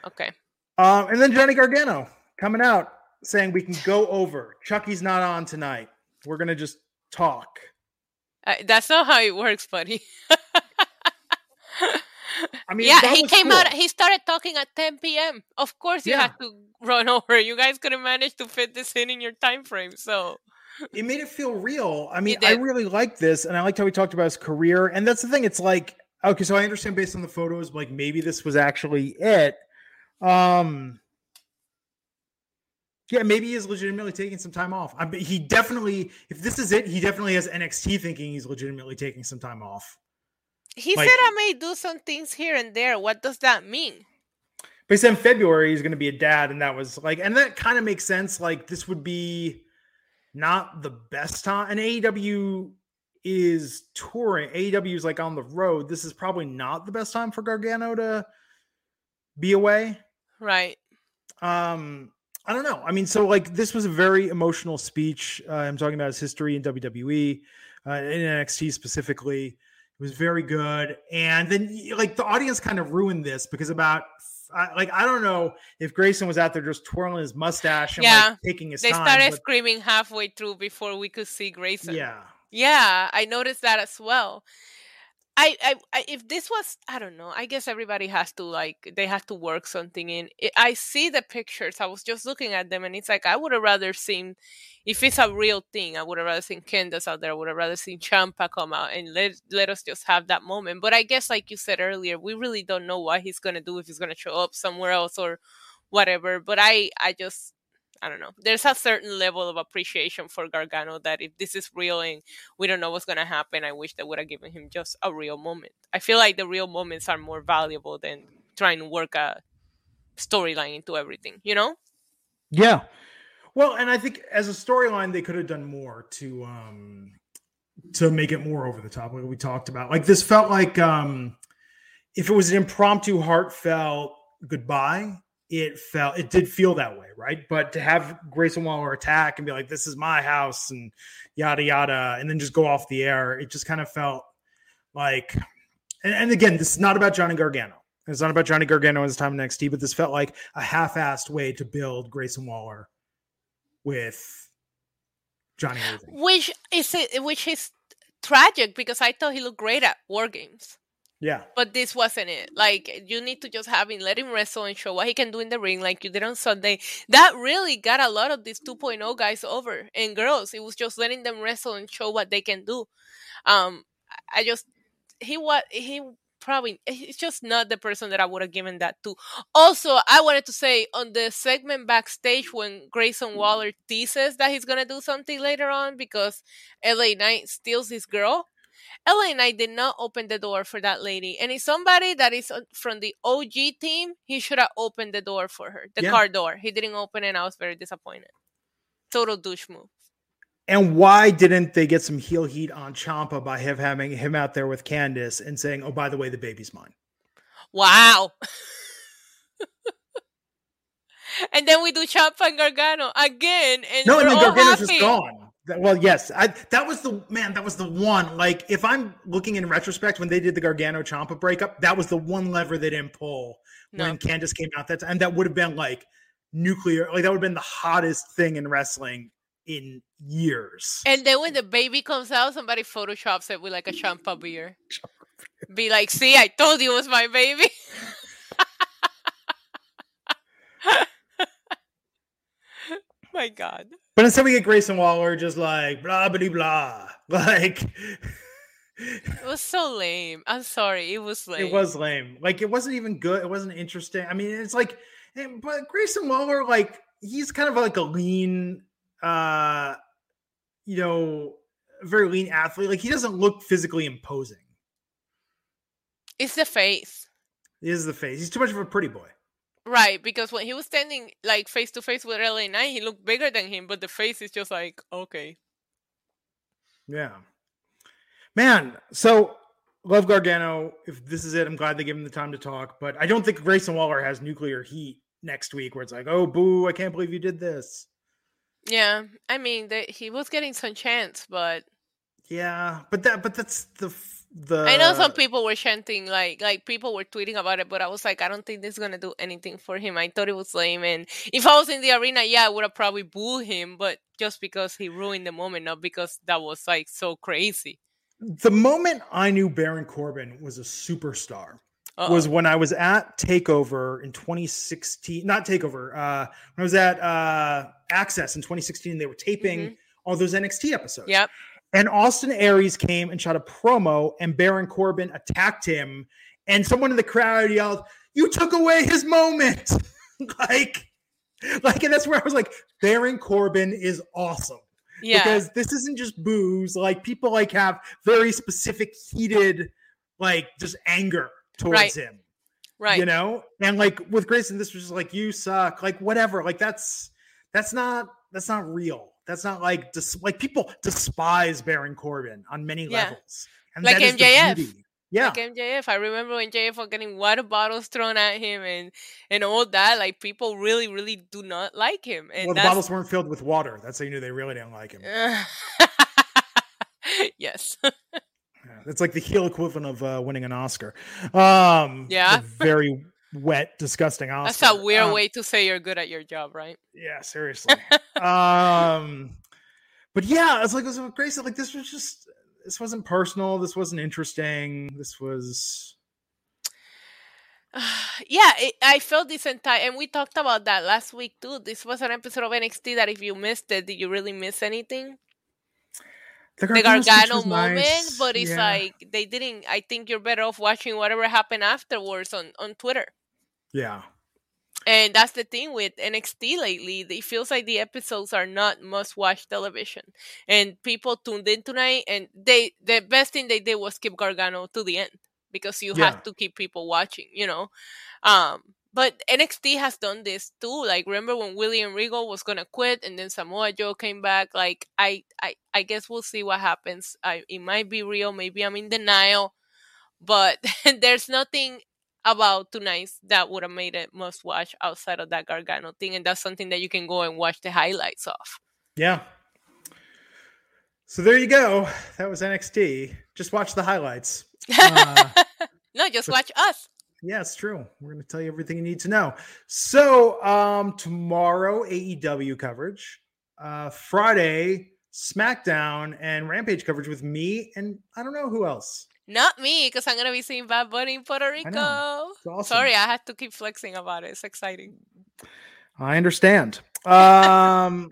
Okay. Um, and then Johnny Gargano coming out saying we can go over. Chucky's not on tonight. We're gonna just talk. Uh, that's not how it works, buddy. I mean, yeah, he came cool. out. He started talking at 10 p.m. Of course, you Yeah. had to run over. You guys couldn't manage to fit this in in your time frame. So it made it feel real. I mean, I really liked this, and I liked how he talked about his career. And that's the thing. It's like, okay, so I understand based on the photos, like maybe this was actually it. Um, yeah, maybe he is legitimately taking some time off. I mean, he definitely, if this is it, he definitely has NXT thinking he's legitimately taking some time off. He Like- said I may do some things here and there. What does that mean? But he said in February he's going to be a dad, and that was like, and that kind of makes sense. Like this would be not the best time, and AEW is touring. AEW is like on the road. This is probably not the best time for Gargano to be away. Right. Um, I don't know. I mean, so like this was a very emotional speech. Uh, I'm talking about his history in WWE, uh, in NXT specifically. It was very good, and then like the audience kind of ruined this because about I- like I don't know if Grayson was out there just twirling his mustache and Yeah. like taking his They time. started but- screaming halfway through before we could see Grayson. yeah, Yeah, I noticed that as well. I, I, I, if this was, I don't know. I guess everybody has to like, they have to work something in. I see the pictures. I was just looking at them, and it's like I would have rather seen, if it's a real thing, I would have rather seen Candice out there. I would have rather seen Ciampa come out and let let us just have that moment. But I guess, like you said earlier, we really don't know what he's gonna do if he's gonna show up somewhere else or whatever. But I, I just. I don't know. There's a certain level of appreciation for Gargano that if this is real and we don't know what's to happen. I wish they would have given him just a real moment. I feel like the real moments are more valuable than trying to work a storyline into everything, you know? yeah. Well, and I think as a storyline, they could have done more to um to make it more over the top, like we talked about. Like this felt like um if it was an impromptu, heartfelt goodbye, it felt it did feel that way, right? But to have Grayson Waller attack and be like, "This is my house," and yada yada, and then just go off the air, it just kind of felt like. And, and again, this is not about Johnny Gargano. It's not about Johnny Gargano and his time in NXT, but this felt like a half-assed way to build Grayson Waller with Johnny Irving. Which is which is tragic because I thought he looked great at War Games. Yeah, But this wasn't it. Like you need to just have him let him wrestle and show what he can do in the ring, like you did on Sunday. That really got a lot of these 2.0 guys over and girls. It was just letting them wrestle and show what they can do. Um, I- just he was he probably he's just not the person that I would have given that to. Also, I wanted to say on the segment backstage when Grayson Waller teases that he's gonna do something later on because LA Knight steals his girl. LA Knight did not open the door for that lady. And it's somebody that is uh, from the OG team. He should have opened the door for her, the Yeah. car door. He didn't open it, and I was very disappointed. Total douche move. And why didn't they get some heel heat on Ciampa by him having him out there with Candice and saying, "Oh, by the way, the baby's mine"? Wow. and then we do Ciampa and Gargano again, and No, and then Gargano's just gone. Well, yes, I, that was the man. That was the one. Like, if I'm looking in retrospect, when they did the Gargano Ciampa breakup, that was the one lever they didn't pull No. when Candice came out. That time, and that would have been like nuclear. Like that would have been the hottest thing in wrestling in years. And then when the baby comes out, somebody photoshops it with like a Ciampa beer. Be like, see, I told you it was my baby. my God. But instead, we get Grayson Waller just like blah blah blah. Like It was so lame. I'm sorry. It was lame. it was lame. Like it wasn't even good. It wasn't interesting. I mean, it's like, but Grayson Waller, like he's kind of like a lean, uh, you know, very lean athlete. Like he doesn't look physically imposing. It's the face. He is the face. He's too much of a pretty boy. Right, because when he was standing like face to face with LA Knight, he looked bigger than him, but the face is just like, okay. Yeah. Man, so love Gargano. If this is it, I'm glad they gave him the time to talk. But I don't think Grayson Waller has nuclear heat next week, where it's like, oh, boo, I can't believe you did this. Yeah, I mean, the, he was getting some chance, but yeah, but that, but that's the the. I know some people were chanting like like people were tweeting about it, but I was like, I don't think this is gonna do anything for him. I thought it was lame, and if I was in the arena, yeah, I would have probably booed him, but just because he ruined the moment, not because that was like so crazy. The moment I knew Baron Corbin was a superstar Uh-oh. was when I was at Takeover in 2016. Not Takeover. Uh, when I was at uh, Axxess in 2016, they were taping mm-hmm. all those NXT episodes. Yep. And Austin Aries came and shot a promo, and Baron Corbin attacked him. And someone in the crowd yelled, "You took away his moment!" like, like, and that's where I was like, Baron Corbin is awesome. Yeah. Because this isn't just booze. Like people like have very specific heated, like just anger towards right. him. Right. You know? And like with Grayson, this was just like you suck, like whatever. Like that's that's not that's not real. That's not like dis- like people despise Baron Corbin on many yeah. levels. And like MJF. Yeah. Like MJF. I remember when MJF was getting water bottles thrown at him and and all that. Like people really, really do not like him. And well, the bottles weren't filled with water. That's how you knew they really didn't like him. yes. yeah, it's like the heel equivalent of uh, winning an Oscar. Um, yeah. Very wet, disgusting Oscar. That's a weird um, way to say you're good at your job, right? Yeah, seriously. um, but yeah, it's like it was great. Like this was just this wasn't personal. This wasn't interesting. This was. yeah, it, I felt this entire, and we talked about that last week too. This was an episode of NXT that if you missed it, did you really miss anything? The Gargano, the Gargano moment, nice. but it's yeah. like they didn't. I think you're better off watching whatever happened afterwards on on Twitter. Yeah, and that's the thing with NXT lately. It feels like the episodes are not must watch television. And people tuned in tonight and they the best thing they did was keep Gargano to the end because you yeah. have to keep people watching, you know. Um but NXT has done this too. Like remember when William Regal was gonna quit and then Samoa Joe came back. Like I I, I guess we'll see what happens. I, it might be real, maybe I'm in denial. But there's nothing about two nights that would have made it must watch outside of that Gargano thing, and that's something that you can go and watch the highlights of. Yeah. So there you go. That was NXT. Just watch the highlights. Uh, no, just but, watch us. Yeah, it's true. We're going to tell you everything you need to know. So um tomorrow AEW coverage, uh Friday SmackDown and Rampage coverage with me and I don't know who else. Not me, because I'm gonna be seeing Bad Bunny in Puerto Rico. Awesome. Sorry, I have to keep flexing about it. It's exciting. I understand. Um,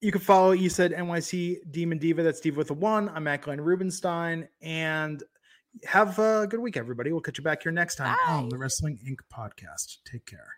you can follow you said NYC Demon Diva. That's Diva with a one. I'm Matt Glenn Rubenstein, and have a good week, everybody. We'll catch you back here next time Bye. on the Wrestling Inc. podcast. Take care.